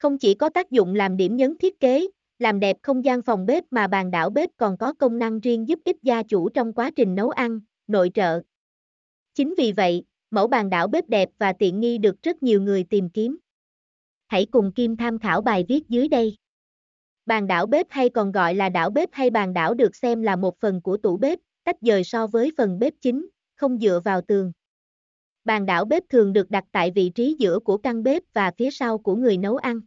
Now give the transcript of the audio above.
Không chỉ có tác dụng làm điểm nhấn thiết kế, làm đẹp không gian phòng bếp mà bàn đảo bếp còn có công năng riêng giúp ích gia chủ trong quá trình nấu ăn, nội trợ. Chính vì vậy, mẫu bàn đảo bếp đẹp và tiện nghi được rất nhiều người tìm kiếm. Hãy cùng Kim tham khảo bài viết dưới đây. Bàn đảo bếp hay còn gọi là đảo bếp hay bàn đảo được xem là một phần của tủ bếp, tách rời so với phần bếp chính, không dựa vào tường. Bàn đảo bếp thường được đặt tại vị trí giữa của căn bếp và phía sau của người nấu ăn.